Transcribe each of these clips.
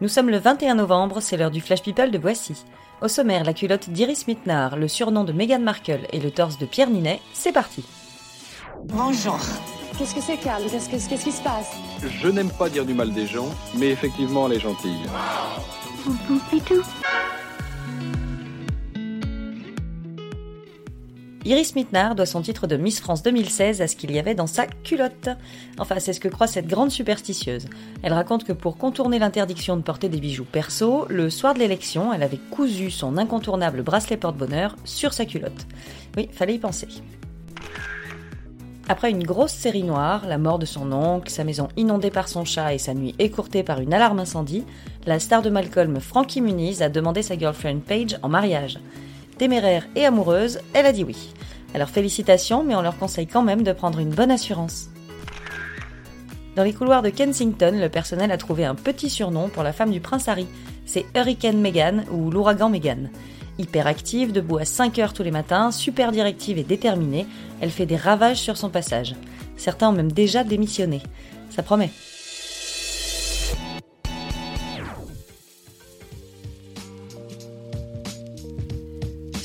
Nous sommes le 21 novembre, c'est l'heure du Flash People de Voici. Au sommaire, la culotte d'Iris Mitnard, le surnom de Meghan Markle et le torse de Pierre Ninet, c'est parti. Bonjour. Qu'est-ce que c'est, Carl Qu'est-ce que- qu'est-ce qui se passe? Je n'aime pas dire du mal des gens, mais effectivement, elle est gentille. Iris Mitnard doit son titre de Miss France 2016 à ce qu'il y avait dans sa culotte. Enfin, c'est ce que croit cette grande superstitieuse. Elle raconte que pour contourner l'interdiction de porter des bijoux perso, le soir de l'élection, elle avait cousu son incontournable bracelet porte-bonheur sur sa culotte. Oui, fallait y penser. Après une grosse série noire, la mort de son oncle, sa maison inondée par son chat et sa nuit écourtée par une alarme incendie, la star de Malcolm, Frankie Muniz, a demandé sa girlfriend Paige en mariage. Téméraire et amoureuse, elle a dit oui. Alors félicitations, mais on leur conseille quand même de prendre une bonne assurance. Dans les couloirs de Kensington, le personnel a trouvé un petit surnom pour la femme du prince Harry. C'est Hurricane Meghan ou l'ouragan Meghan. Hyperactive, debout à 5 heures tous les matins, super directive et déterminée, elle fait des ravages sur son passage. Certains ont même déjà démissionné. Ça promet.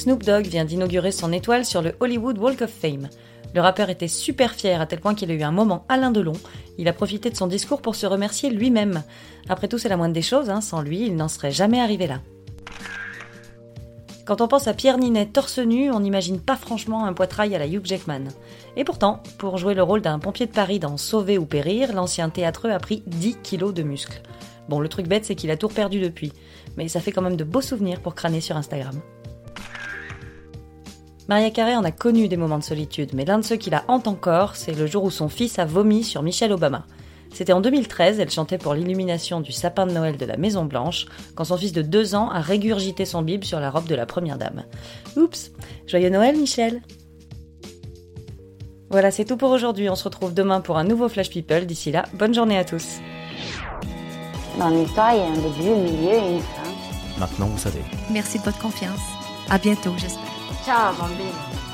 Snoop Dogg vient d'inaugurer son étoile sur le Hollywood Walk of Fame. Le rappeur était super fier à tel point qu'il a eu un moment Alain Delon. Il a profité de son discours pour se remercier lui-même. Après tout, c'est la moindre des choses, hein. sans lui, il n'en serait jamais arrivé là. Quand on pense à Pierre Ninet torse nu, on n'imagine pas franchement un poitrail à la Hugh Jackman. Et pourtant, pour jouer le rôle d'un pompier de Paris dans Sauver ou Périr, l'ancien théâtreux a pris 10 kilos de muscles. Bon, le truc bête, c'est qu'il a tout perdu depuis. Mais ça fait quand même de beaux souvenirs pour crâner sur Instagram. Maria Carré en a connu des moments de solitude, mais l'un de ceux qui la hante encore, c'est le jour où son fils a vomi sur Michelle Obama. C'était en 2013, elle chantait pour l'illumination du sapin de Noël de la Maison Blanche, quand son fils de 2 ans a régurgité son bib sur la robe de la première dame. Oups Joyeux Noël, Michel Voilà, c'est tout pour aujourd'hui. On se retrouve demain pour un nouveau Flash People. D'ici là, bonne journée à tous. Dans l'histoire, il y a un début, un milieu et une fin. Maintenant, vous savez. Merci de votre confiance. À bientôt, j'espère. Ciao, bambini.